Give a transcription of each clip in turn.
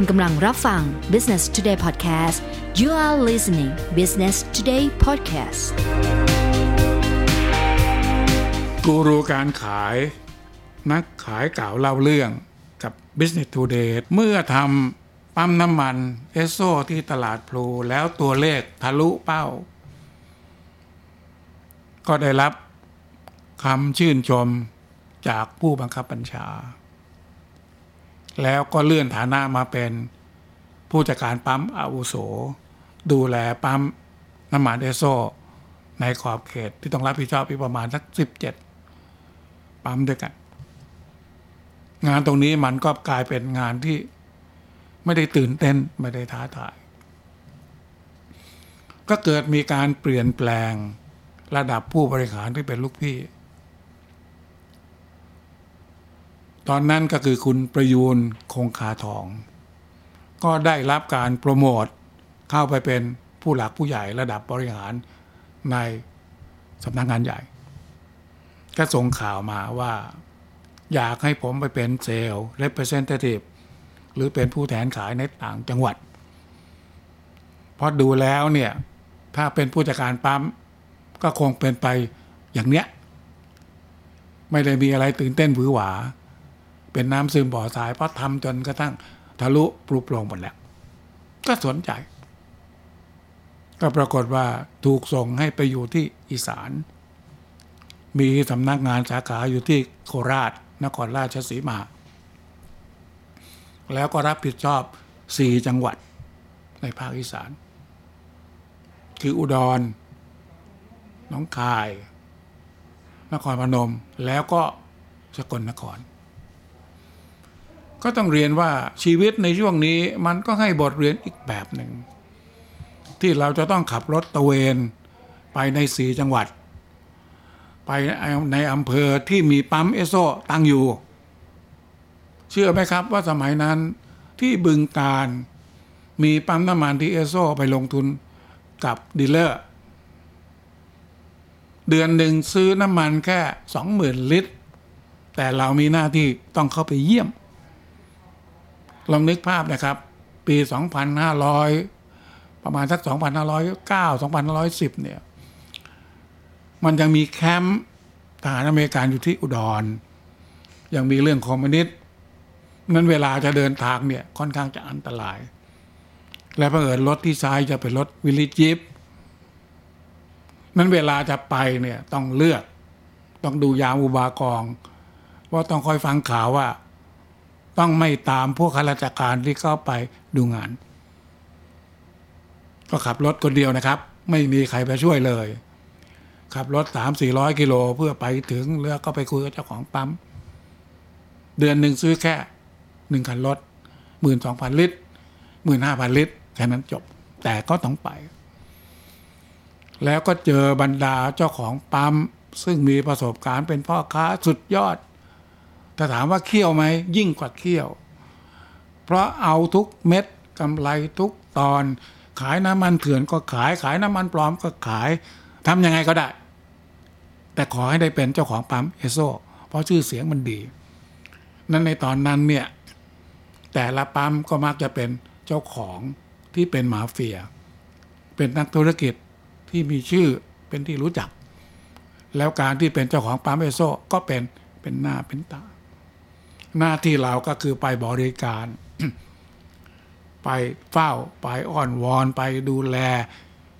คุณกำลังรับฟัง Business Today Podcast you are listening Business Today Podcast กูรูการขาย นักขายกล่าวเล่าเรื่องกับ Business Today เมื่อทำปั๊มน้ำมันเอสโซที่ตลาดพลูแล้วตัวเลขทะลุเป้า ก็ได้รับคำชื่นชมจากผู้บังคับบัญชา แล้วก็เลื่อนฐานะมาเป็นผู้จัดการปั๊มอาวุโส ดูแลปั๊มน้ำมันเอสโซ ในขอบเขตที่ต้องรับผิดชอบอีกประมาณสักสิบเจ็ดปั๊มด้วยกัน งานตรงนี้มันก็กลายเป็นงานที่ไม่ได้ตื่นเต้นไม่ได้ท้าทาย ก็เกิดมีการเปลี่ยนแปลงระดับผู้บริหารที่เป็นลูกพี่ ตอนนั้นก็คือคุณประยูนคงคาทอง ก็ได้รับการโปรโมทเข้าไปเป็นผู้หลักผู้ใหญ่ระดับบริหารในสำนักงานใหญ่ ก็ส่งข่าวมาว่า อยากให้ผมไปเป็นเซลล์ representative หรือเป็นผู้แทนขายในต่างจังหวัด เพราะดูแล้วเนี่ย ถ้าเป็นผู้จัดการปั๊ม ก็คงเป็นไปอย่างเนี้ย ไม่ได้มีอะไรตื่นเต้นหวือหวา เป็นน้ำซึมบ่อทรายเพราะทำจนกระทั่งทะลุปลุกโปร่งหมดแล้ว ก็สนใจ ก็ปรากฏว่าถูกส่งให้ไปอยู่ที่อีสาน มีสำนักงานสาขาอยู่ที่โคราช นครราชสีมา แล้วก็รับผิดชอบสี่จังหวัดในภาคอีสาน คืออุดรน้องคาย นครพนม แล้วก็สกลนคร ก็ต้องเรียนว่าชีวิตในช่วงนี้มันก็ให้บทเรียนอีกแบบหนึ่ง ที่เราจะต้องขับรถตะเวนไปในสีจังหวัด ไปในอำเภอที่มีปั๊มเอสโซตั้งอยู่ เชื่อไหมครับว่าสมัยนั้นที่บึงการมีปั๊มน้ำมันที่เอสโซไปลงทุนกับดีลเลอร์ เดือนหนึ่งซื้อน้ำมันแค่สองหมื่นลิตร แต่เรามีหน้าที่ต้องเข้าไปเยี่ยม ลองนึกภาพนะครับ ปี 2,500 ประมาณสัก 2,509 2,510 เนี่ย มันยังมีแคมป์ทหารอเมริกันอยู่ที่อุดร ยังมีเรื่องคอมมิวนิสต์นั้นเวลาจะเดินทางเนี่ย ค่อนข้างจะอันตราย และเผอิญรถที่ใช้จะเป็นรถ Willys Jeep นั้นเวลาจะไปเนี่ยต้องเลือก ต้องดูยามอุบากอง ว่าต้องคอยฟังข่าวว่า ต้องไม่ตามพวกข้าราชการที่เข้าไปดูงาน ก็ขับรถคนเดียวนะครับ ไม่มีใครไปช่วยเลย ขับรถสามสี่ร้อยกิโลเพื่อไปถึงแล้วก็ไปคุยกับเจ้าของปั๊มเดือนหนึ่งซื้อแค่หนึ่งคันรถหมื่นสองพันลิตรหมื่นห้าพันลิตรแค่นั้นจบ แต่ก็ต้องไป แล้วก็เจอบรรดาเจ้าของปั๊มซึ่งมีประสบการณ์เป็นพ่อค้าสุดยอด ถ้าถามว่าเคี่ยวไหมยิ่งกว่าเคี่ยว เพราะเอาทุกเม็ดกำไรทุกตอน ขายน้ำมันเถื่อนก็ขายขายน้ำมันปลอมก็ขายทำยังไงก็ได้ แต่ขอให้ได้เป็นเจ้าของปั๊มเอสโซเพราะชื่อเสียงมันดี นั้นในตอนนั้นเนี่ยแต่ละปั๊มก็มักจะเป็นเจ้าของที่เป็นมาเฟีย เป็นนักธุรกิจที่มีชื่อเป็นที่รู้จัก แล้วการที่เป็นเจ้าของปั๊มเอสโซก็เป็นเป็นหน้าเป็นตา หน้าที่เราก็คือไปบริการ ไปเฝ้าไปอ้อนวอนไปดูแล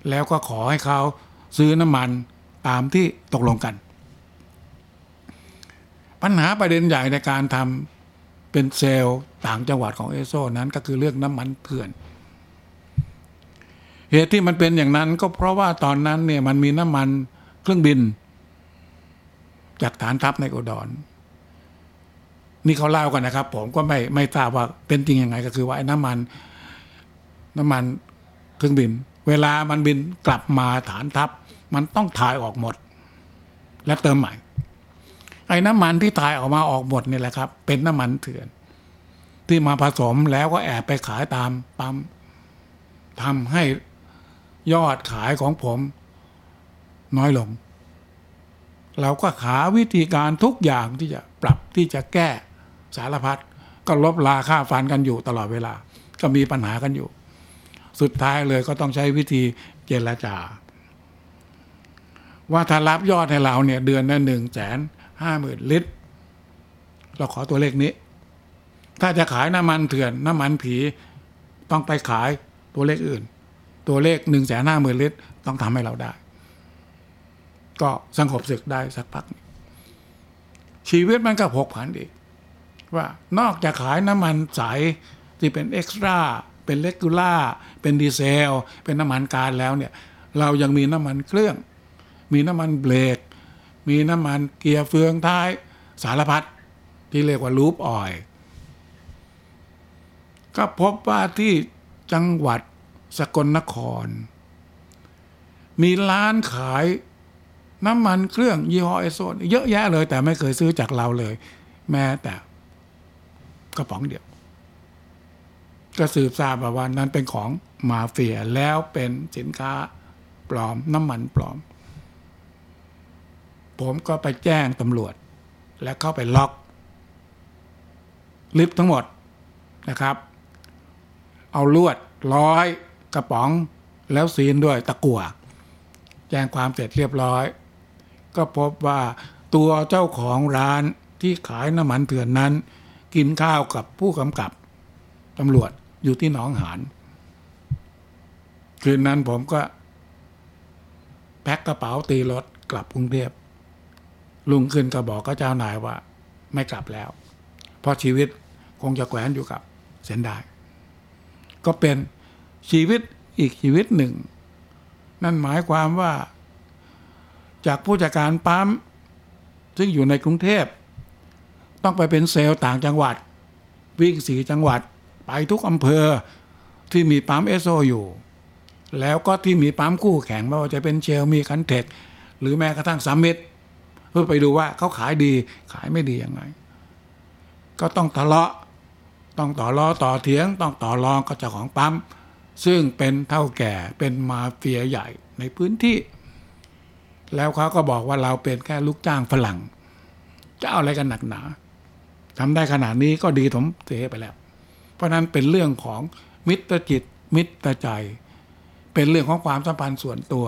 แล้วก็ขอให้เขาซื้อน้ำมันตามที่ตกลงกัน ปัญหาประเด็นใหญ่ในการทำเป็นเซลล์ต่างจังหวัดของเอโซนั้นก็คือเรื่องน้ำมันเถื่อนเหตุที่มันเป็นอย่างนั้นก็เพราะว่าตอนนั้นเนี่ยมันมีน้ำมันเครื่องบิน จากฐานทัพในอุดร นี่เขาเล่ากันนะครับ ผมก็ไม่ไม่ทราบว่าเป็นจริงยังไง ก็คือว่าไอ้น้ำมัน น้ำมันเครื่องบิน เวลามันบินกลับมาฐานทัพ มันต้องถ่ายออกหมด และเติมใหม่ ไอ้น้ำมันที่ถ่ายออกมาออกหมดนี่แหละครับ เป็นน้ำมันเถื่อน ที่มาผสมแล้วก็แอบไปขายตามปั๊มทำให้ยอดขายของผม น้อยลง เราก็หาวิธีการทุกอย่างที่จะปรับที่จะแก้ สารพัดก็ลบลาค่าฟันกันอยู่ตลอดเวลา ก็มีปัญหากันอยู่ สุดท้ายเลยก็ต้องใช้วิธีเจรจา ว่าถ้ารับยอดให้เราเนี่ย เดือนละหนึ่งแสนห้าหมื่นลิตร เราขอตัวเลขนี้ ถ้าจะขายน้ำมันเถื่อน น้ำมันผีต้องไปขายตัวเลขอื่น ตัวเลขหนึ่งแสนห้าหมื่นลิตร ต้องทำให้เราได้ ก็สงบศึกได้สักพัก ชีวิตมันก็ผกผันอีก ว่านอกจากขายน้ำมันใสที่เป็นเอ็กซ์ตร้าเป็นเลกูล่าเป็นดีเซล เป็นน้ำมันการแล้วเนี่ยเรายังมีน้ำมันเครื่อง มีน้ำมันเบรก มีน้ำมันเกียร์เฟืองท้ายสารพัดที่เรียกว่าลูปออยก็พบว่าที่จังหวัดสกลนคร มีร้านขายน้ำมันเครื่องยี่ห้อเอโซนเยอะแยะเลยแต่ไม่เคยซื้อจากเราเลย แม้แต่ กระป๋องเดียวก็สืบทราบว่าวันนั้นเป็นของมาเฟียแล้วเป็นสินค้าปลอมน้ำมันปลอม ผมก็ไปแจ้งตำรวจ และเข้าไปล็อก ลิฟต์ทั้งหมดนะครับ เอาลวดร้อยกระป๋องแล้วซีนด้วยตะกั่วแจ้งความเสร็จเรียบร้อย ก็พบว่าตัวเจ้าของร้านที่ขายน้ำมันเถื่อนนั้น กินข้าวกับผู้กำกับตำรวจอยู่ที่หนองหานคืนนั้นผมก็แพ็คกระเป๋าตีรถกลับกรุงเทพลุงขึ้นก็บอกก็เจ้านายว่า ไม่กลับแล้ว เพราะชีวิตคงจะแขวนอยู่กับเส้นได้ ก็เป็นชีวิตอีกชีวิตหนึ่ง นั่นหมายความว่า จากผู้จัดการปั๊มซึ่งอยู่ในกรุงเทพ ต้องไปเป็นเซลล์ต่างจังหวัด วิ่งสี่จังหวัด ไปทุกอำเภอที่มีปั๊มเอสโซอยู่ แล้วก็ที่มีปั๊มคู่แข่งไม่ว่าจะเป็นเชลล์มีคาลเท็กซ์หรือแม้กระทั่งซัมมิตเพื่อไปดูว่าเขาขายดีขายไม่ดียังไง ก็ต้องทะเลาะต้องต่อล้อต่อเถียง ต้องต่อรองกับเจ้าของปั๊มซึ่งเป็นเถ้าแก่เป็นมาเฟียใหญ่ในพื้นที่ แล้วเขาก็บอกว่าเราเป็นแค่ลูกจ้างฝรั่งจะเอาอะไรกันหนักหนา ทำได้ขนาดนี้ก็ดีถมเทไปแล้ว เพราะนั้นเป็นเรื่องของมิตรจิตมิตรใจ เป็นเรื่องของความสัมพันธ์ส่วนตัว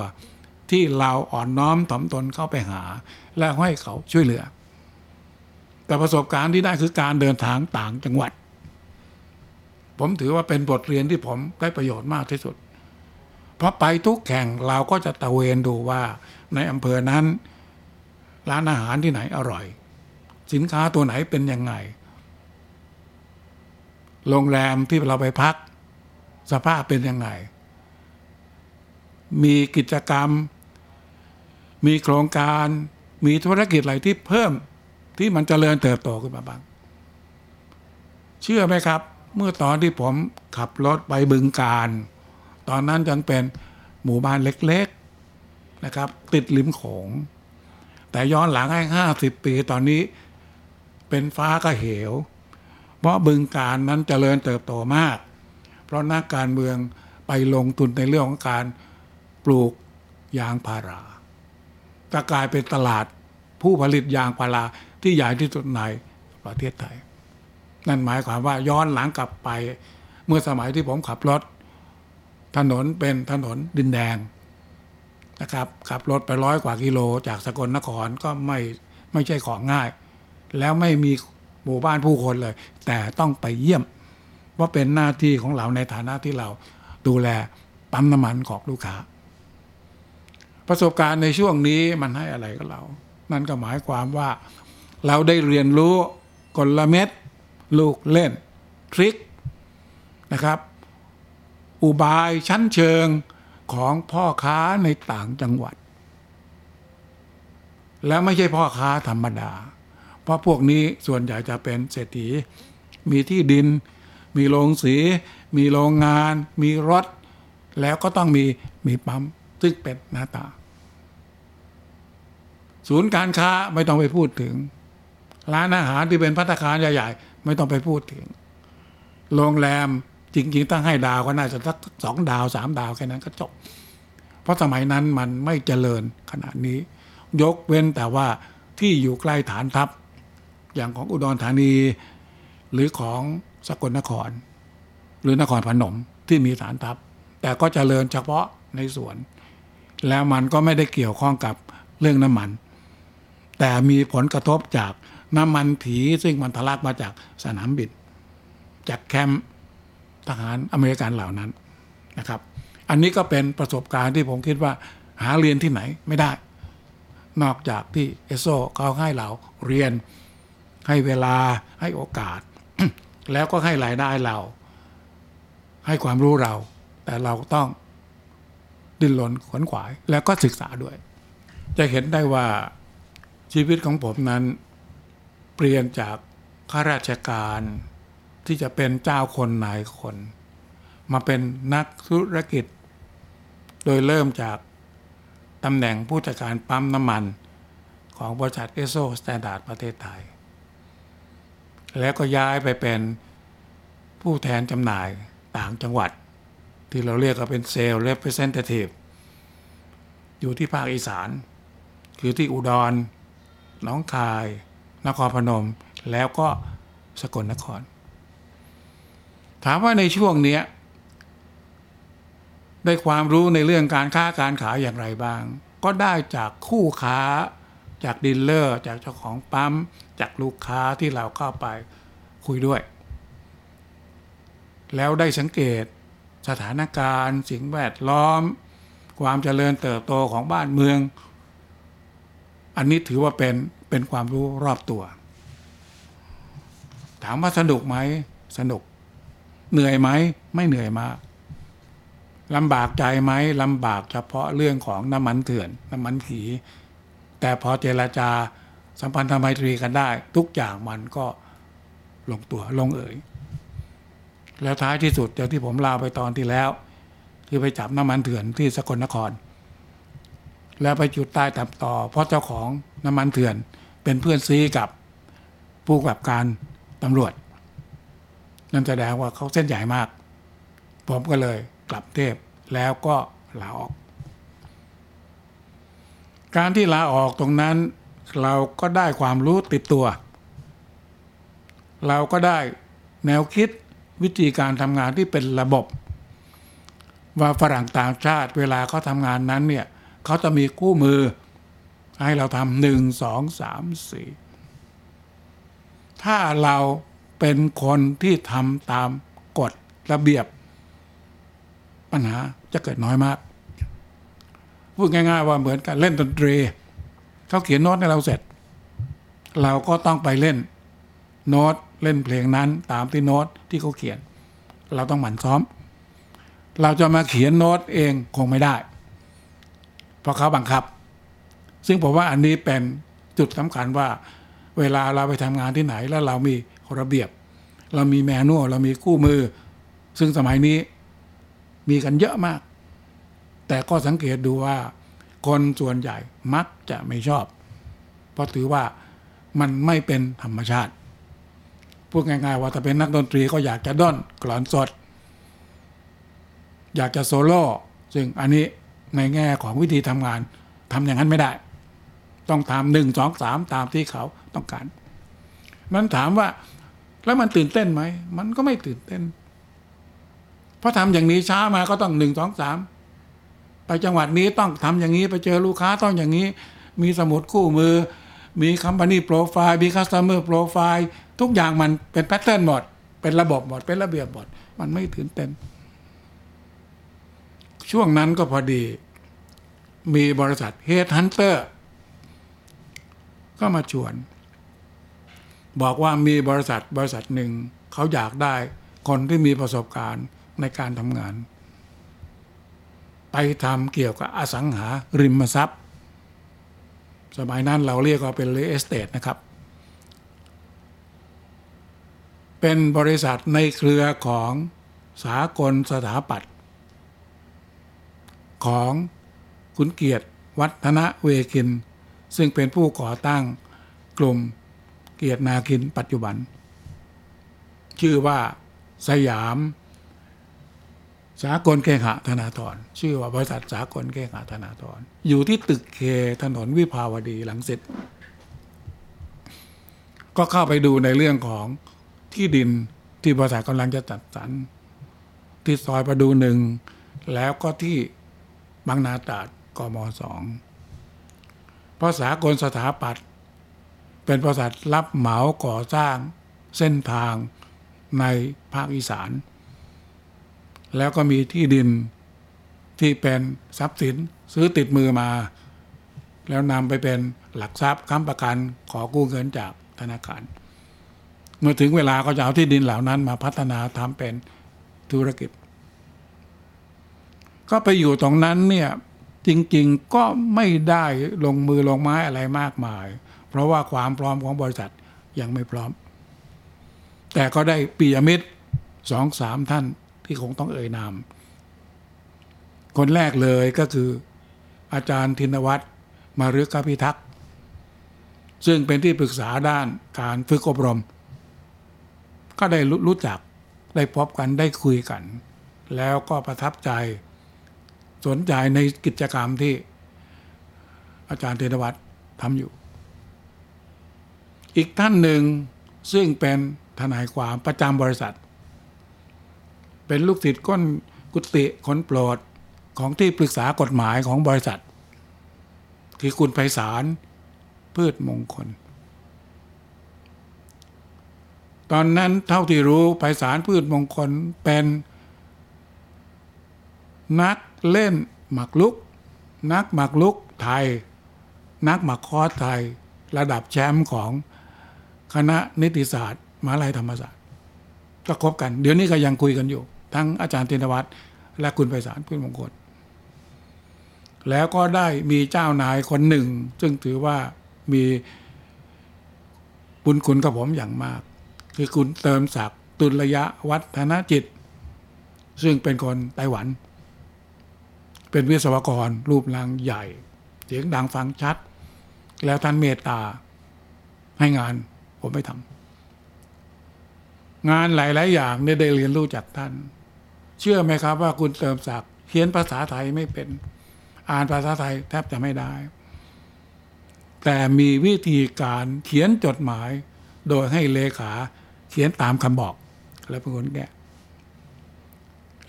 ที่เราอ่อนน้อมถ่อมตนเข้าไปหา และให้เขาช่วยเหลือ แต่ประสบการณ์ที่ได้คือการเดินทางต่างจังหวัด ผมถือว่าเป็นบทเรียนที่ผมได้ประโยชน์มากที่สุด เพราะไปทุกแข่งเราก็จะตะเวนดูว่าในอำเภอนั้น ร้านอาหารที่ไหนอร่อย สินค้าตัวไหนเป็นยังไง โรงแรมที่เราไปพัก สภาพเป็นยังไง มีกิจกรรม มีโครงการ มีธุรกิจอะไรที่เพิ่มที่มันจเจริญเติบโตขึ้นมาบ้าง เชื่อไหมครับ เมื่อตอนที่ผมขับรถไปบึงการ ตอนนั้นยังเป็นหมู่บ้านเล็กๆนะครับ ติดริมโขงแต่ย้อนหลังให้ห้าสิบปีตอนนี้ เป็นฟ้าก็เหว เพราะบึงการนั้นจเจริญเติบโตมาก เพราะนักการเมืองไปลงทุนในเรื่องของการปลูกยางพาราก็กลายเป็นตลาดผู้ผลิตยางพาราที่ใหญ่ที่สุดในประเทศไทย นั่นหมายความว่าย้อนหลังกลับไป เมื่อสมัยที่ผมขับรถ ถนนเป็นถนนดินแดงนะครับขับรถไปร้อยกว่ากิโลจากสกลนครก็ไม่ไม่ใช่ของง่าย แล้วไม่มีหมู่บ้านผู้คนเลย แต่ต้องไปเยี่ยม ว่าเป็นหน้าที่ของเราในฐานะที่เราดูแลปั๊มน้ำมันของลูกค้า ประสบการณ์ในช่วงนี้มันให้อะไรกับเรา นั่นก็หมายความว่า เราได้เรียนรู้กลเม็ดลูกเล่น ทริคนะครับ อุบายชั้นเชิงของพ่อค้าในต่างจังหวัด แล้วไม่ใช่พ่อค้าธรรมดา ราะพวกนี้ส่วนใหญ่จะเป็นเศรษฐี มีที่ดิน มีโรงสี มีโรงงาน มีรถ แล้วก็ต้องมีมีปั๊มซึ่งเป็นหน้าตา ศูนย์การค้าไม่ต้องไปพูดถึง ร้านอาหารที่เป็นพัตคารใหญ่ๆ ไม่ต้องไปพูดถึง โรงแรมจริงๆ ตั้งให้ดาวก็น่าจะสักสองดาวสามดาวแค่นั้นก็จบ เพราะสมัยนั้นมันไม่เจริญขนาดนี้ ยกเว้นแต่ว่าที่อยู่ใกล้ฐานทัพ อย่างของอุดรธานี หรือของสกลนคร หรือนครพนมที่มีฐานทัพ แต่ก็จเจริญเฉพาะในสวน แล้วมันก็ไม่ได้เกี่ยวข้องกับเรื่องน้ำมัน แต่มีผลกระทบจากน้ำมันผีซึ่งมันทะลักมาจากสนามบินจากแคมป์ทหารอเมริกันเหล่านั้นนะครับ อันนี้ก็เป็นประสบการณ์ที่ผมคิดว่าหาเรียนที่ไหนไม่ได้ นอกจากที่เอโซเขาให้เราเรียน ให้เวลาให้โอกาส แล้วก็ให้รายได้เรา ให้ความรู้เรา แต่เราต้องดิ้นรนขวนขวาย แล้วก็ศึกษาด้วย จะเห็นได้ว่าชีวิตของผมนั้น เปลี่ยนจากข้าราชการที่จะเป็นเจ้าคนนายคน มาเป็นนักธุรกิจ โดยเริ่มจากตำแหน่งผู้จัดการปั๊มน้ำมันของบริษัทเอสโซ่สแตนดาร์ดประเทศไทย แล้วก็ย้ายไปเป็นผู้แทนจำหน่ายต่างจังหวัด ที่เราเรียกว่าเป็นเซลล์เรปเ e เซนเททีฟอยู่ที่ภาคอีสาน คือที่อุดรหนองคาย นครพนม แล้วก็สกลนคร ถามว่าในช่วงนี้ได้ความรู้ในเรื่องการค้าการขายอย่างไรบ้าง ก็ได้จากคู่ค้า จากดีลเลอร์ จากเจ้าของปั๊ม จากลูกค้าที่เราเข้าไปคุยด้วย แล้วได้สังเกตสถานการณ์ สิ่งแวดล้อม ความเจริญเติบโตของบ้านเมือง อันนี้ถือว่าเป็นเป็นความรู้รอบตัว ถามว่าสนุกไหมสนุก เหนื่อยไหมไม่เหนื่อยมากลำบากใจไหมลำบากเฉพาะเรื่องของน้ำมันเถื่อน น้ำมันผีแต่พอเจราจา สัมพันธไมตรีกันได้ ทุกอย่างมันก็ลงตัวลงเอ่ย แล้วท้ายที่สุดอย่างที่ผมเล่าไปตอนที่แล้ว ที่ไปจับน้ำมันเถื่อนที่สกลนคร แล้วไปจุดใต้ตับต่อ เพราะเจ้าของน้ำมันเถื่อน เป็นเพื่อนซีกับผู้กับการตำรวจ นั่นแสดงว่าเขาเส้นใหญ่มาก ผมก็เลยกลับเทพแล้วก็ลาออก การที่ลาออกตรงนั้น เราก็ได้ความรู้ติดตัว เราก็ได้แนวคิดวิธีการทำงานที่เป็นระบบ ว่าฝรั่งต่างชาติเวลาเขาทำงานนั้นเนี่ยเขาจะมีคู่มือ ให้เราทำหนึ่งสองสามสี่ถ้าเราเป็นคนที่ทำตามกฎระเบียบ ปัญหาจะเกิดน้อยมาก พูดง่าย ๆ ว่าเหมือนกันเล่นดนตรี เขาเขียนโน้ตให้เราเสร็จ เราก็ต้องไปเล่นโน้ตเล่นเพลงนั้นตามที่โน้ตที่เขาเขียน เราต้องหมั่นซ้อม เราจะมาเขียนโน้ตเองคงไม่ได้ เพราะเขาบังคับ ซึ่งผมว่าอันนี้เป็นจุดสำคัญว่า เวลาเราไปทำงานที่ไหนแล้วเรามีระเบียบ เรามีแมนนวลเรามีคู่มือ ซึ่งสมัยนี้มีกันเยอะมาก แต่ก็สังเกตดูว่า คนส่วนใหญ่มักจะไม่ชอบ เพราะถือว่ามันไม่เป็นธรรมชาติพูดง่ายๆว่าถ้าเป็นนักดนตรีก็อยากจะด้นกลอนสด อยากจะโซโล่ซึ่งอันนี้ในแง่ของวิธีทำงานทำอย่างนั้นไม่ได้ ต้องทำหนึ่งสองสามตามที่เขาต้องการ มันถามว่าแล้วมันตื่นเต้นไหม มันก็ไม่ตื่นเต้น เพราะทำอย่างนี้เช้ามาก็ต้องหนึ่งสองสาม ไปจังหวัดนี้ต้องทำอย่างนี้ไปเจอลูกค้าต้องอย่างนี้ มีสมุดคู่มือ มี company profile มี customer profile ทุกอย่างมันเป็น pattern หมด เป็นระบบหมด เป็นระเบียบหมด มันไม่ตื่นเต้นช่วงนั้นก็พอดี มีบริษัทเฮดฮันเตอร์ก็มาชวน บอกว่ามีบริษัทบริษัทหนึ่ง เขาอยากได้คนที่มีประสบการณ์ในการทำงาน ไปทำเกี่ยวกับอสังหาริมทรัพย์ สมัยนั้นเราเรียกว่าเป็นเรสเตทนะครับ เป็นบริษัทในเครือของสากลสถาปัตย์ของคุณเกียรติวัฒนะเวคิน ซึ่งเป็นผู้ก่อตั้งกลุ่มเกียรตินาคินปัจจุบัน ชื่อว่าสยาม สากลเกหะธนาธรชื่อว่าบริษัทสากลเกหะธนาธรอยู่ที่ตึกเคถนนวิภาวดีหลังเสิทธิ์ก็เข้าไปดูในเรื่องของที่ดินที่บริษัทกำลังจะจัดสรรที่ซอยประดูหนึ่ง แล้วก็ที่บางนาตราดกมสองเพราะสากลสถาปัตย์เป็นบริษัทรับเหมาก่อสร้างเส้นทางในภาคอีสาน แล้วก็มีที่ดินที่เป็นทรัพย์สินซื้อติดมือมา แล้วนำไปเป็นหลักทรัพย์ค้ำประกันขอกู้เงินจากธนาคาร เมื่อถึงเวลาก็จะเอาที่ดินเหล่านั้นมาพัฒนาทำเป็นธุรกิจ ก็ไปอยู่ตรงนั้นเนี่ยจริงๆก็ไม่ได้ลงมือลงไม้อะไรมากมาย เพราะว่าความพร้อมของบริษัทยังไม่พร้อม แต่ก็ได้ปียมิตรสองสามท่าน ที่คงต้องเอ่ยนาม คนแรกเลยก็คืออาจารย์ธินวัตรมารึกพิทักษ์ซึ่งเป็นที่ปรึกษาด้านการฝึกอบรม ก็ได้รู้จักได้พบกันได้คุยกัน แล้วก็ประทับใจสนใจในกิจกรรมที่อาจารย์เทนวัตรทำอยู่ อีกท่านหนึ่งซึ่งเป็นทนายความประจำบริษัท เป็นลูกศิษย์ก้นกุฏิคนโปรดของที่ปรึกษากฎหมายของบริษัท คือคุณไพศาลพืชมงคล ตอนนั้นเท่าที่รู้ไพศาลพืชมงคลเป็นนักเล่นหมากลุก นักหมากลุกไทย นักหมากคอไทย ระดับแชมป์ของคณะนิติศาสตร์มหาลัยธรรมศาสตร์ก็คบกัน เดี๋ยวนี้ก็ยังคุยกันอยู่ ทั้งอาจารย์เทนวัตรและคุณไพศาลพืชมงคล แล้วก็ได้มีเจ้านายคนหนึ่ง ซึ่งถือว่ามีบุญคุณกับผมอย่างมาก คือคุณเติมศักดิ์ตุลยะวัฒนจิต ซึ่งเป็นคนไต้หวัน เป็นวิศวกรรูปร่างใหญ่ เสียงดังฟังชัด แล้วท่านเมตตาให้งานผมไม่ทำงานหลาย ๆ อย่างเนี่ยได้เรียนรู้จากท่าน เชื่อไหมครับว่าคุณเติมศักดิ์เขียนภาษาไทยไม่เป็น อ่านภาษาไทยแทบจะไม่ได้ แต่มีวิธีการเขียนจดหมาย โดยให้เลขาเขียนตามคำบอก แล้วเป็นคนแก้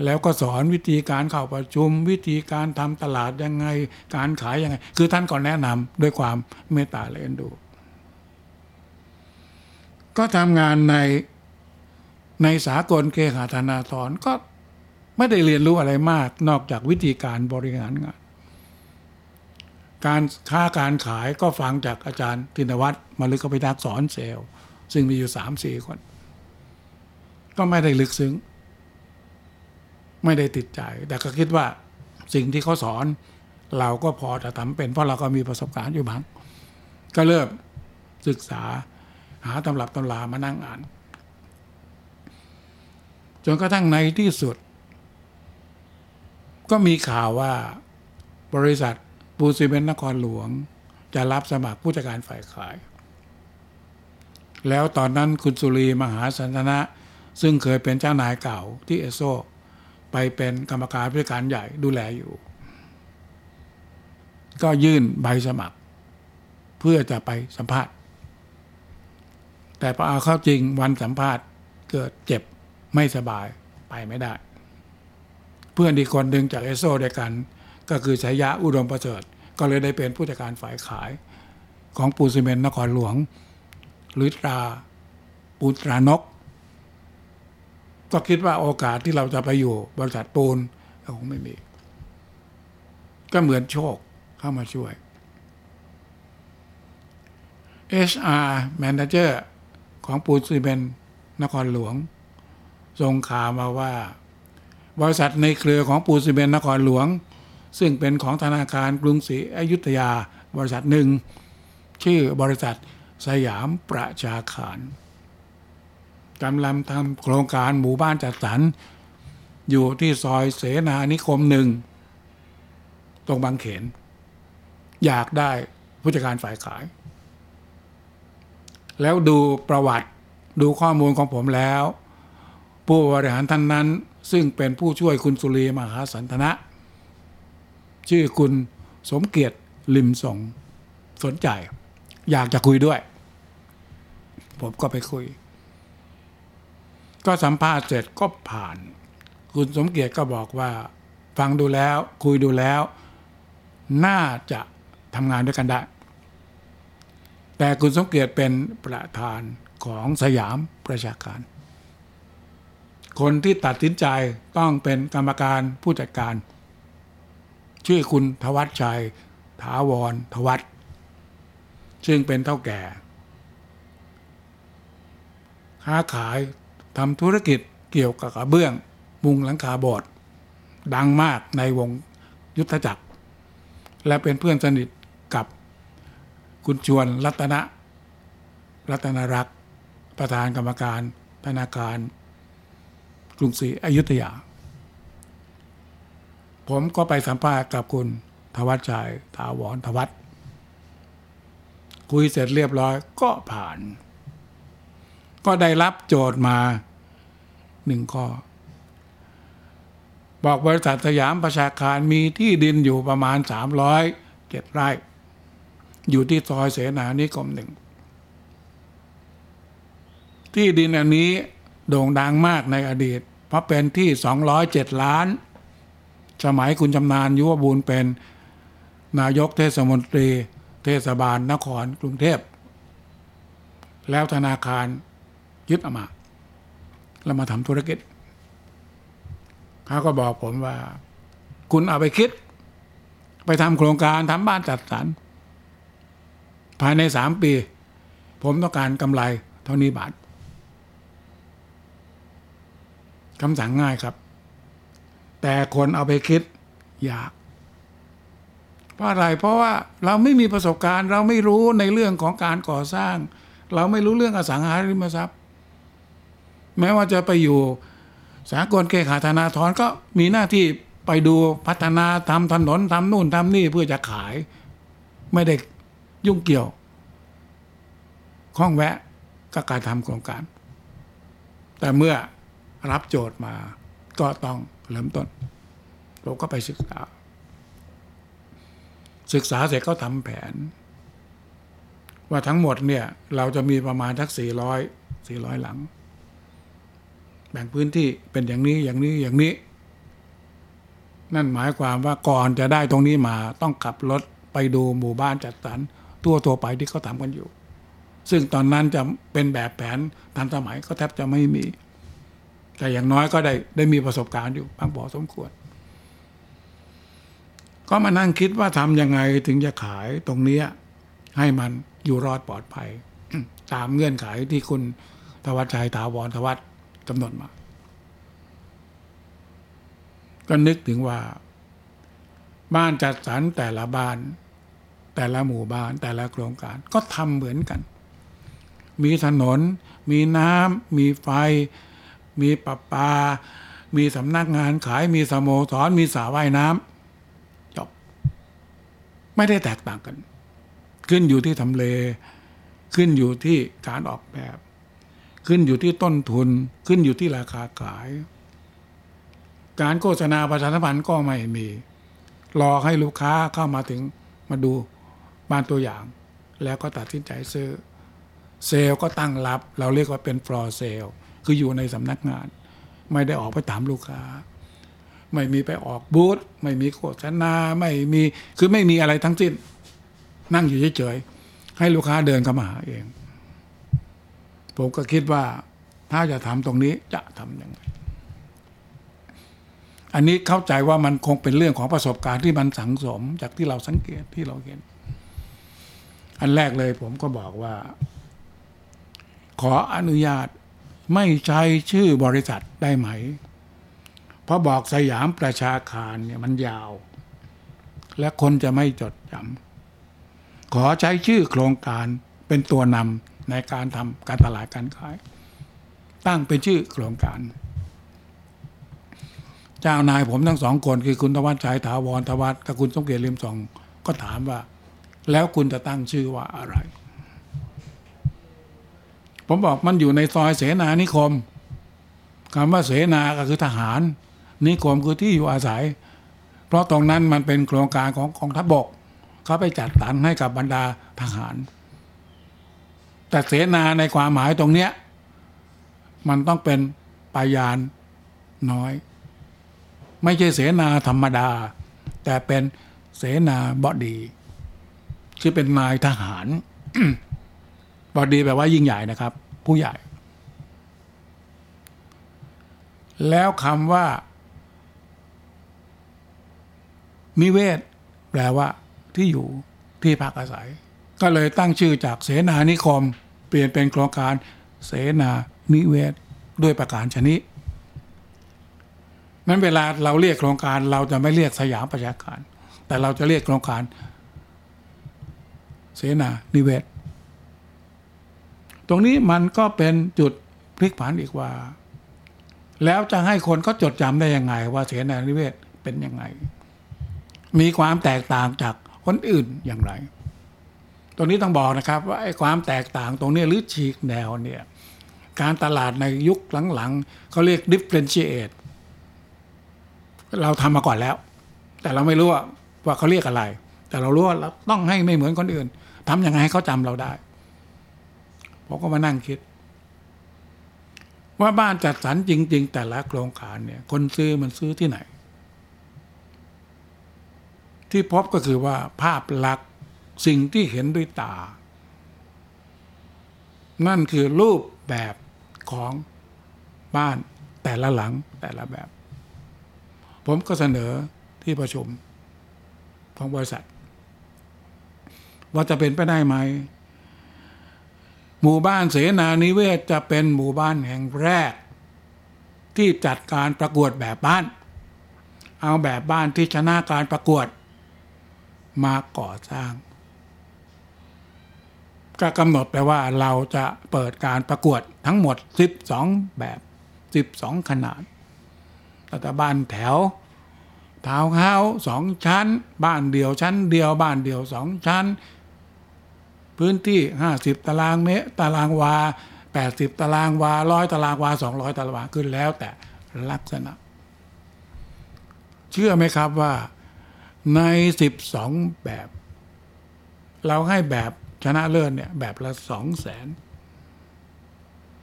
แล้วก็สอนวิธีการเข้าประชุม วิธีการทำตลาดยังไง การขายยังไง คือท่านก็แนะนำด้วยความเมตตาและเอ็นดู ก็ทำงานในในสากลเคหะธนาธรก็ ไม่ได้เรียนรู้อะไรมาก นอกจากวิธีการบริหารงาน การค้าการขายก็ฟังจากอาจารย์ธินวัตรมาลึกไปทักสอนเซลล์ซึ่งมีอยู่สามสี่คน ก็ไม่ได้ลึกซึ้ง ไม่ได้ติดใจ แต่ก็คิดว่าสิ่งที่เขาสอน เราก็พอจะทำเป็น เพราะเราก็มีประสบการณ์อยู่บ้าง ก็เริ่มศึกษาหาตำรับตำรามานั่งอ่าน จนกระทั่งในที่สุด ก็มีข่าวว่าบริษัทปูซีเมนต์นครหลวง จะรับสมัครผู้จัดการฝ่ายขาย แล้วตอนนั้นคุณสุรีมหาสันทนะ ซึ่งเคยเป็นเจ้านายเก่าที่เอโซไปเป็นกรรมการผู้จัดการใหญ่ดูแลอยู่ ก็ยื่นใบสมัคร เพื่อจะไปสัมภาษณ์ แต่พอเอาเข้าจริงวันสัมภาษณ์เกิดเจ็บไม่สบายไปไม่ได้ พื่อนอีกคนหนึ่งจากเอโซเดียกัน ก็คือชายะอุดมประเสริฐ ก็เลยได้เป็นผู้จัดการฝ่ายขายของปูซีเมนต์นครหลวง หรือตราปูตรานก ก็คิดว่าโอกาสที่เราจะไปอยู่บริษัทปูนคงไม่มี ก็เหมือนโชคเข้ามาช่วย HR Manager ของปูนซีเมนนครหลวงส่งข่าวมาว่า บริษัทในเครือของปูนซีเมนนครหลวง ซึ่งเป็นของธนาคารกรุงศรีอยุธยา บริษัทหนึ่ง ชื่อบริษัทสยามประชาคารกำลังทำโครงการหมู่บ้านจัดสรรอยู่ที่ซอยเสนานิคมหนึ่ง ตรงบางเขน อยากได้ผู้จัดการฝ่ายขาย แล้วดูประวัติดูข้อมูลของผมแล้ว ผู้บริหารท่านนั้น ซึ่งเป็นผู้ช่วยคุณสุรีมหาสันทนะ ชื่อคุณสมเกียรติลิมสงสนใจ อยากจะคุยด้วย ผมก็ไปคุย ก็สัมภาษณ์เสร็จก็ผ่าน คุณสมเกียรติก็บอกว่า ฟังดูแล้ว คุยดูแล้ว น่าจะทำงานด้วยกันได้ แต่คุณสมเกียรติเป็นประธานของสยามประชาการ คนที่ตัดสินใจต้องเป็นกรรมการผู้จัดการ ชื่อคุณทวัชชัย ถาวรทวัฒซึ่งเป็นเท่าแก่ ค้าขายทำธุรกิจเกี่ยวกับกระเบื้อง มุงหลังคาบสถ์ดังมากในวงยุทธจักร และเป็นเพื่อนสนิทกับคุณชวนรัตนะ รัตนรักษ์ประธานกรรมการธนาคาร กรุงศรีอยุธยา ผมก็ไปสัมภาษณ์กับคุณทวัชชัยถาวรทวัฒคุยเสร็จเรียบร้อยก็ผ่าน ก็ได้รับโจทย์มาหนึ่งข้อ บอกบริษัทสยามประชาคารมีที่ดินอยู่ประมาณสามร้อยเจ็ดไร่ อยู่ที่ซอยเสนานิคมหนึ่ง ที่ดินอันนี้โด่งดังมากในอดีต เพราะเป็นที่สองร้อยเจ็ดล้าน สมัยคุณชำนาญยุวบูรณ์เป็นนายกเทศมนตรี เทศบาลนครกรุงเทพ แล้วธนาคารยึดเอามา แล้วมาทำธุรกิจเขาก็บอกผมว่า คุณเอาไปคิด ไปทำโครงการทำบ้านจัดสรรภายในสามปี ผมต้องการกำไรเท่านี้บาท คำสั่งง่ายครับ แต่คนเอาไปคิดยากเพราะอะไรเพราะว่าเราไม่มีประสบการณ์ เราไม่รู้ในเรื่องของการก่อสร้าง เราไม่รู้เรื่องอสังหาริมทรัพย์ แม้ว่าจะไปอยู่สากลเคขาธนาธรก็มีหน้าที่ไปดูพัฒนาทำถนนทำนู่นทำนี่เพื่อจะขาย ไม่ได้ยุ่งเกี่ยวข้องแวะกับการทำโครงการ แต่เมื่อ รับโจทย์มาก็ต้องเริ่มต้นเราก็ไปศึกษา ศึกษาเสร็จก็ทำแผน ว่าทั้งหมดเนี่ย เราจะมีประมาณทักสี่ร้อยสี่ร้อยหลัง แบ่งพื้นที่เป็นอย่างนี้อย่างนี้อย่างนี้ นั่นหมายความว่าก่อนจะได้ตรงนี้มาต้องขับรถไปดูหมู่บ้านจัดสรรทั่วตัวไปที่เขาทำกันอยู่ ซึ่งตอนนั้นจะเป็นแบบแผนทันสมัยก็แทบจะไม่มี แต่อย่างน้อยก็ได้ได้มีประสบการณ์อยู่บางพอสมควร ก็มานั่งคิดว่าทำยังไงถึงจะขายตรงนี้ให้มันอยู่รอดปลอดภัย ตามเงื่อนไขที่คุณทวัชชัยถาวรทวัฒกำหนดมา ก็นึกถึงว่า บ้านจัดสรรแต่ละบ้าน แต่ละหมู่บ้าน แต่ละโครงการ ก็ทำเหมือนกัน มีถนน มีน้ำมีไฟ มีประปา มีสำนักงานขาย มีสโมสร มีสระว่ายน้ำจบ ไม่ได้แตกต่างกัน ขึ้นอยู่ที่ทำเล ขึ้นอยู่ที่การออกแบบ ขึ้นอยู่ที่ต้นทุน ขึ้นอยู่ที่ราคาขาย การโฆษณาประชาสัมพันธ์ก็ไม่มี รอให้ลูกค้าเข้ามาถึงมาดูบ้านตัวอย่าง แล้วก็ตัดสินใจซื้อ เซลล์ก็ตั้งรับ เราเรียกว่าเป็นฟลอร์เซลล์ คืออยู่ในสำนักงาน ไม่ได้ออกไปถามลูกค้า ไม่มีไปออกบูธไม่มีโฆษณาไม่มีคือไม่มีอะไรทั้งสิ้น นั่งอยู่เฉยๆให้ลูกค้าเดินเข้ามาหาเอง ผมก็คิดว่า ถ้าจะทำตรงนี้จะทำยังไงอันนี้เข้าใจว่ามันคงเป็นเรื่องของประสบการณ์ที่มันสังสม จากที่เราสังเกตที่เราเห็น อันแรกเลยผมก็บอกว่า ขออนุญาต ไม่ใช้ชื่อบริษัทได้ไหม เพราะบอกสยามประชาคารเนี่ยมันยาว และคนจะไม่จดจำขอใช้ชื่อโครงการเป็นตัวนำในการทำการตลาดการขาย ตั้งเป็นชื่อโครงการ เจ้านายผมทั้งสองคนคือคุณทวัชชัยถาวรทวัฒกับคุณสมเกียรติลิมสองก็ถามว่า แล้วคุณจะตั้งชื่อว่าอะไร ผมบอกมันอยู่ในซอยเสนานิคมคำว่าเสนาก็คือทหาร นิคมคือที่อยู่อาศัย เพราะตรงนั้นมันเป็นโครงการของกองทัพบกเขาไปจัดสรรให้กับบรรดาทหาร แต่เสนาในความหมายตรงเนี้ยมันต้องเป็นปายานน้อย ไม่ใช่เสนาธรรมดา แต่เป็นเสนาบอดีคือเป็นนายทหาร บดีแปลว่ายิ่งใหญ่นะครับ ผู้ใหญ่ แล้วคำว่า นิเวศ แปลว่า ที่อยู่ที่พักอาศัย ก็เลยตั้งชื่อจากเสนานิคม เปลี่ยนเป็นโครงการเสนานิเวศด้วยประการชนิดนั้นเวลาเราเรียกโครงการเราจะไม่เรียกสยามประชาการ แต่เราจะเรียกโครงการ เสนานิเวศ ตรงนี้มันก็เป็นจุดพลิกผันอีกว่า แล้วจะให้คนเขาจดจำได้ยังไง ว่าเสนานิเวศเป็นยังไง มีความแตกต่างจากคนอื่นอย่างไร ตรงนี้ต้องบอกนะครับว่าไอ้ความแตกต่างตรงนี้หรือฉีกแนวเนี่ยการตลาดในยุคหลังๆเขาเรียก differentiate เราทำมาก่อนแล้ว แต่เราไม่รู้ว่าว่าเขาเรียกอะไร แต่เรารู้ว่าเราต้องให้ไม่เหมือนคนอื่นทำยังไงให้เขาจำเราได้ ผมก็มานั่งคิด ว่าบ้านจัดสรรจริง ๆ แต่ละโครงการเนี่ย คนซื้อมันซื้อที่ไหน ที่พบก็คือว่าภาพลักษณ์สิ่งที่เห็นด้วยตา นั่นคือรูปแบบของบ้านแต่ละหลังแต่ละแบบ ผมก็เสนอที่ประชุมของบริษัท ว่าจะเป็นไปได้ไหม หมู่บ้านเสนานิเวศจะเป็นหมู่บ้านแห่งแรก ที่จัดการประกวดแบบบ้าน เอาแบบบ้านที่ชนะการประกวด มาก่อสร้างก็กำหนดไปว่าเราจะเปิดการประกวดทั้งหมด 12 แบบ 12 ขนาดตั้งแต่บ้านแถวทาวน์เฮาส์สองชั้น บ้านเดียวชั้นเดียวบ้านเดียวสองชั้น พื้นที่ 50 ตารางเมตรตารางวา 80 ตารางวาร้อยตารางวา 200 ตารางวาขึ้นแล้วแต่ลักษณะ เชื่อไหมครับว่าใน 12 แบบ เราให้แบบชนะเลิศเนี่ยแบบละสองแสน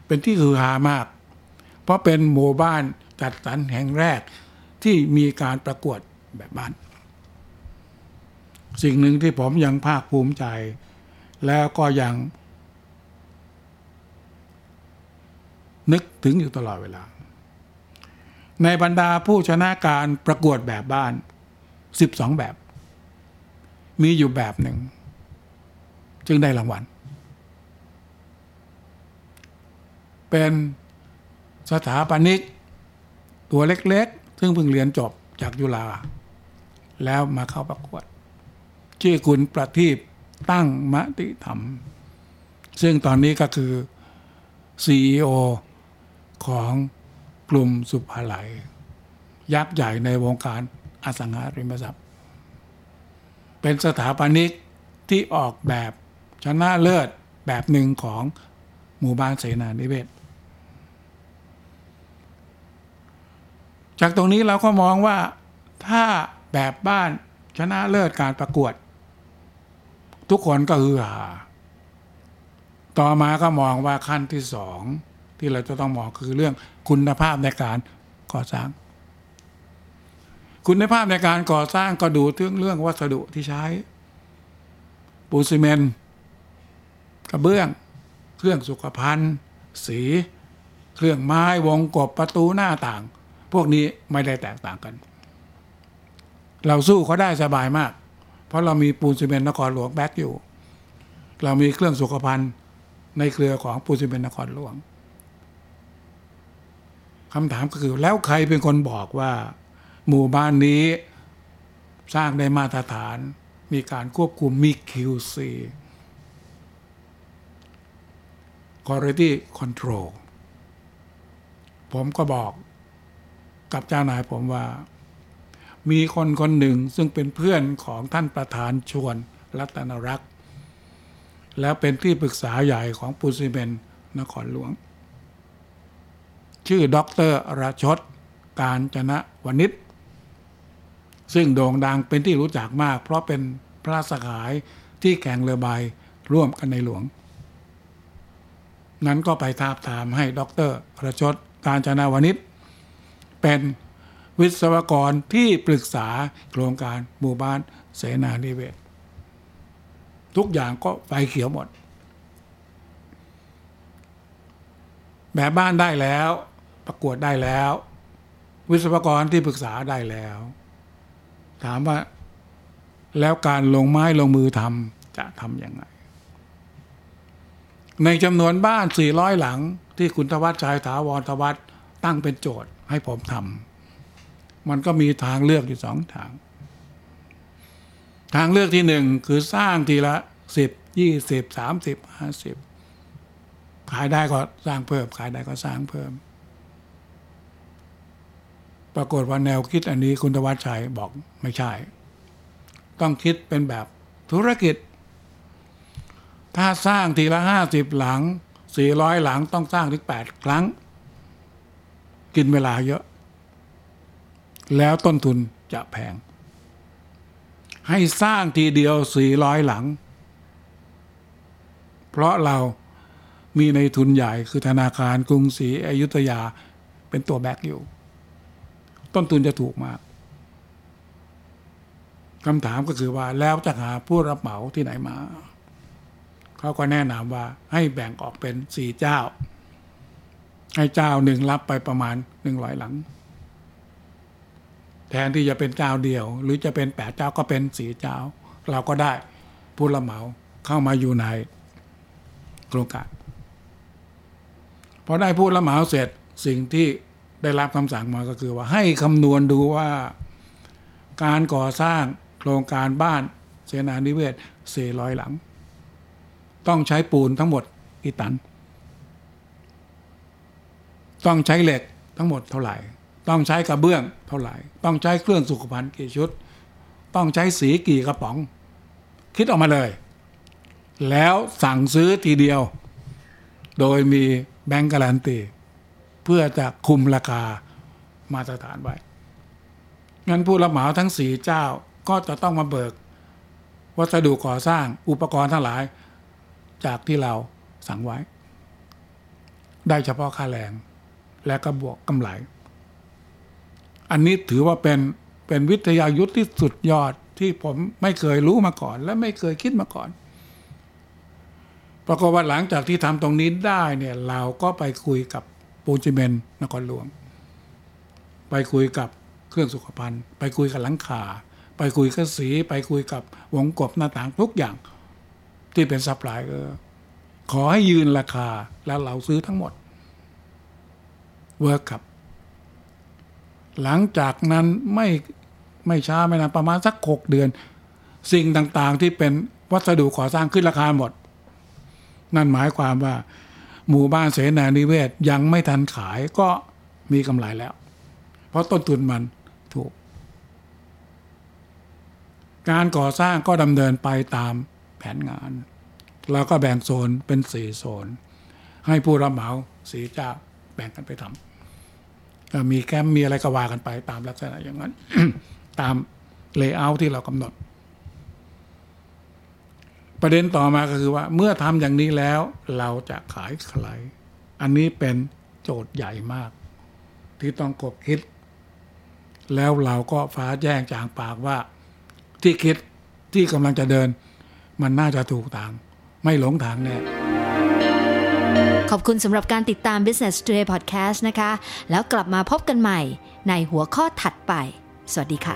เป็นที่ฮือฮามาก เพราะเป็นหมู่บ้านจัดสรรแห่งแรกที่มีการประกวดแบบบ้าน สิ่งหนึ่งที่ผมยังภาคภูมิใจ แล้วก็ยัง นึกถึงอยู่ตลอดเวลา ในบรรดาผู้ชนะการประกวดแบบบ้าน 12 แบบ มีอยู่แบบหนึ่ง จึงได้รางวัล เป็นสถาปนิก ตัวเล็กๆ ซึ่งเพิ่งเรียนจบจากยุฬาแล้วมาเข้าประกวดชื่อคุณประทีป ตั้งมติธรรม ซึ่งตอนนี้ก็คือ CEO ของกลุ่มสุภาลัย ยักษ์ใหญ่ในวงการอสังหาริมทรัพย์ เป็นสถาปนิกที่ออกแบบชนะเลิศแบบหนึ่งของหมู่บ้านเสนานิเวศ จากตรงนี้เราก็มองว่าถ้าแบบบ้านชนะเลิศการประกวด ทุกคนก็ฮือฮาต่อมาก็มองว่าขั้นที่สองที่เราจะต้องมองคือเรื่องคุณภาพในการก่อสร้าง คุณภาพในการก่อสร้างก็ดูถึงเรื่องวัสดุที่ใช้ ปูนซีเมนต์กระเบื้อง เครื่องสุขภัณฑ์ สี เครื่องไม้วงกบประตูหน้าต่าง พวกนี้ไม่ได้แตกต่างกัน เราสู้เขาได้สบายมาก เพราะเรามีปูนซีเมนต์นครหลวง back อยู่ เรามีเครื่องสุขภัณฑ์ในเครือของปูนซีเมนต์นครหลวงคำถามก็คือแล้วใครเป็นคนบอกว่า หมู่บ้านนี้สร้างได้มาตรฐาน มีการควบคุมมี QC Quality Control ผมก็บอกกับเจ้านายผมว่า มีคนคนหนึ่งซึ่งเป็นเพื่อนของท่านประธานชวนรัตนรักษ์แล้วเป็นที่ปรึกษาใหญ่ของปูซิเมนนครหลวง ชื่อด็อกเตอร์ราชดการจนะวณิชซึ่งโด่งดังเป็นที่รู้จักมาก เพราะเป็นพระสหายที่แข่งเรือใบร่วมกันในหลวง นั้นก็ไปทาบทามให้ด็อกเตอร์ประชดการจนาวนิชเป็น วิศวกรที่ปรึกษาโครงการหมู่บ้านเสนานิเวศ ทุกอย่างก็ไฟเขียวหมด แบบบ้านได้แล้ว ประกวดได้แล้ว วิศวกรที่ปรึกษาได้แล้ว ถามว่าแล้วการลงไม้ลงมือทำจะทำยังไง ในจำนวนบ้าน 400 หลังที่คุณทวัชชัยถาวรทวัฒตั้งเป็นโจทย์ให้ผมทำ มันก็มีทางเลือกอยู่สองทาง ทางเลือกที่หนึ่งคือสร้างทีละสิบยี่สิบสามสิบห้าสิบขายได้ก็สร้างเพิ่ม ขายได้ก็สร้างเพิ่ม ปรากฏว่าแนวคิดอันนี้คุณทวัชชัยบอกไม่ใช่ ต้องคิดเป็นแบบธุรกิจ ถ้าสร้างทีละห้าสิบหลังสี่ร้อยหลังต้องสร้างถึงแปดครั้ง กินเวลาเยอะ แล้วต้นทุนจะแพง ให้สร้างทีเดียวสี่ร้อยหลัง เพราะเรามีในทุนใหญ่คือธนาคารกรุงศรีอยุธยาเป็นตัวแบกอยู่ ต้นทุนจะถูกมากคำถามก็คือว่าแล้วจะหาผู้รับเหมาที่ไหนมา เขาก็แนะนำว่าให้แบ่งออกเป็นสี่เจ้า ให้เจ้าหนึ่งรับไปประมาณหนึ่งร้อยหลัง แทนที่จะเป็นเจ้าเดียว หรือจะเป็นแปดเจ้าก็เป็นสี่เจ้า เราก็ได้ผู้รับเหมาเข้ามาอยู่ในโครงการพอได้ผู้รับเหมาเสร็จสิ่งที่ได้รับคำสั่งมาก็คือว่าให้คำนวณดูว่าการก่อสร้างโครงการบ้านเสนานิเวศ400 หลัง ต้องใช้ปูนทั้งหมดกี่ตัน ต้องใช้เหล็กทั้งหมดเท่าไหร่ ต้องใช้กระเบื้องเท่าไหร่ ต้องใช้เครื่องสุขภัณฑ์กี่ชุด ต้องใช้สีกี่กระป๋อง คิดออกมาเลย แล้วสั่งซื้อทีเดียว โดยมีแบงก์การันตี เพื่อจะคุมราคามาตรฐานไว้งั้นผู้รับเหมาทั้งสี่เจ้าก็จะต้องมาเบิก วัสดุก่อสร้างอุปกรณ์ทั้งหลาย จากที่เราสั่งไว้ ได้เฉพาะค่าแรงและก็บวกกำไร อันนี้ถือว่าเป็นเป็นวิทยายุทธ์ที่สุดยอดที่ผมไม่เคยรู้มาก่อน และไม่เคยคิดมาก่อนปรากฏว่าหลังจากที่ทำตรงนี้ได้เนี่ย เราก็ไปคุยกับปูนซีเมนต์นครหลวง ไปคุยกับเครื่องสุขภัณฑ์ ไปคุยกับหลังคาไปคุยกับสี ไปคุยกับวงกบหน้าต่างทุกอย่าง ที่เป็นซัพพลายเออร์ขอให้ยืนราคาแล้วเราซื้อทั้งหมดเวิร์กครับ หลังจากนั้นไม่ไม่ช้าไม่นานประมาณสักหกเดือน สิ่งต่างๆที่เป็นวัสดุก่อสร้างขึ้นราคาหมด นั่นหมายความว่า หมู่บ้านเสนานิเวศยังไม่ทันขายก็มีกำไรแล้ว เพราะต้นทุนมันถูก การก่อสร้างก็ดำเนินไปตามแผนงานเราก็แบ่งโซนเป็นสี่โซน ให้ผู้รับเหมาสีเจ้าแบ่งกันไปทำ มีแคมมีอะไรก็ว่ากันไป ตามลักษณะอย่างนั้น ตามเลเยอร์ที่เรากำหนด ประเด็นต่อมาก็คือว่า เมื่อทำอย่างนี้แล้วเราจะขายใคร อันนี้เป็นโจทย์ใหญ่มาก ที่ต้องกบคิด แล้วเราก็ฟ้าแจ้งจางปากว่า ที่คิดที่กำลังจะเดิน มันน่าจะถูกทาง ไม่หลงทางแน่ ขอบคุณสำหรับการติดตาม Business Today Podcast นะคะ แล้วกลับมาพบกันใหม่ในหัวข้อถัดไป สวัสดีค่ะ